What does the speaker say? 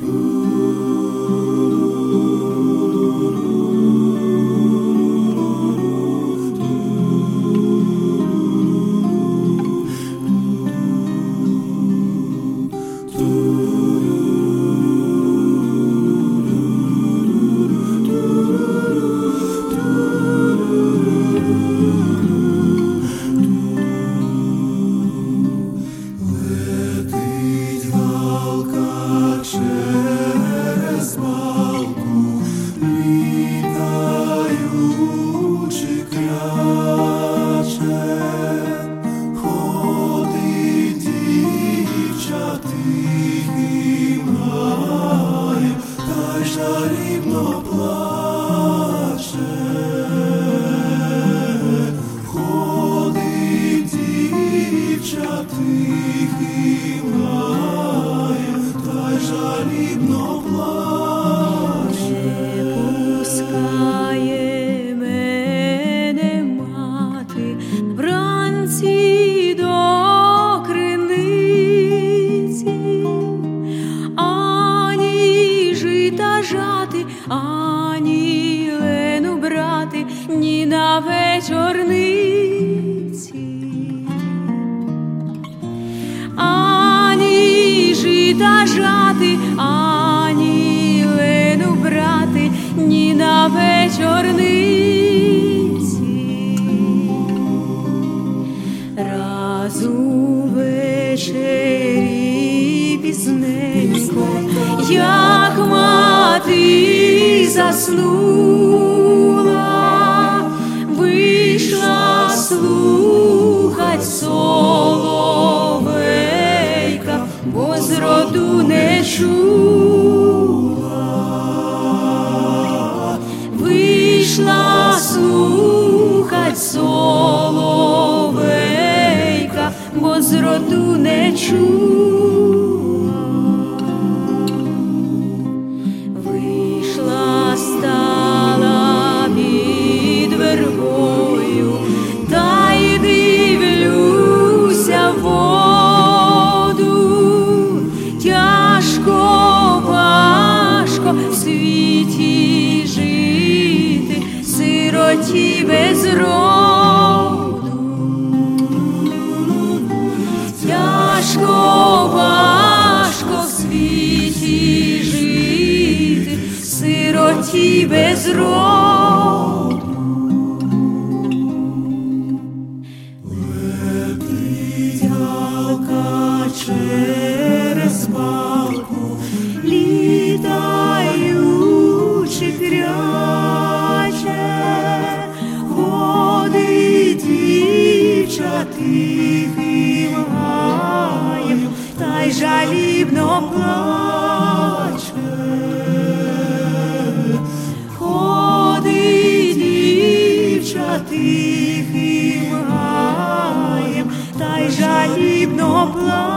Ooh. Jesus. Жалібно плаче. Пускає мене мати вранці до криниці, ані жита жати, ані лену брати, ні на вечорниці. Ані Раз увечері пізненько, як мати заснула, вийшла слухать соловейка, бо зроду не чула, зроду не чула. тихим гаю, та й жалібно плаче. Ходить дівча тихим гаєм, та й жалібно плаче.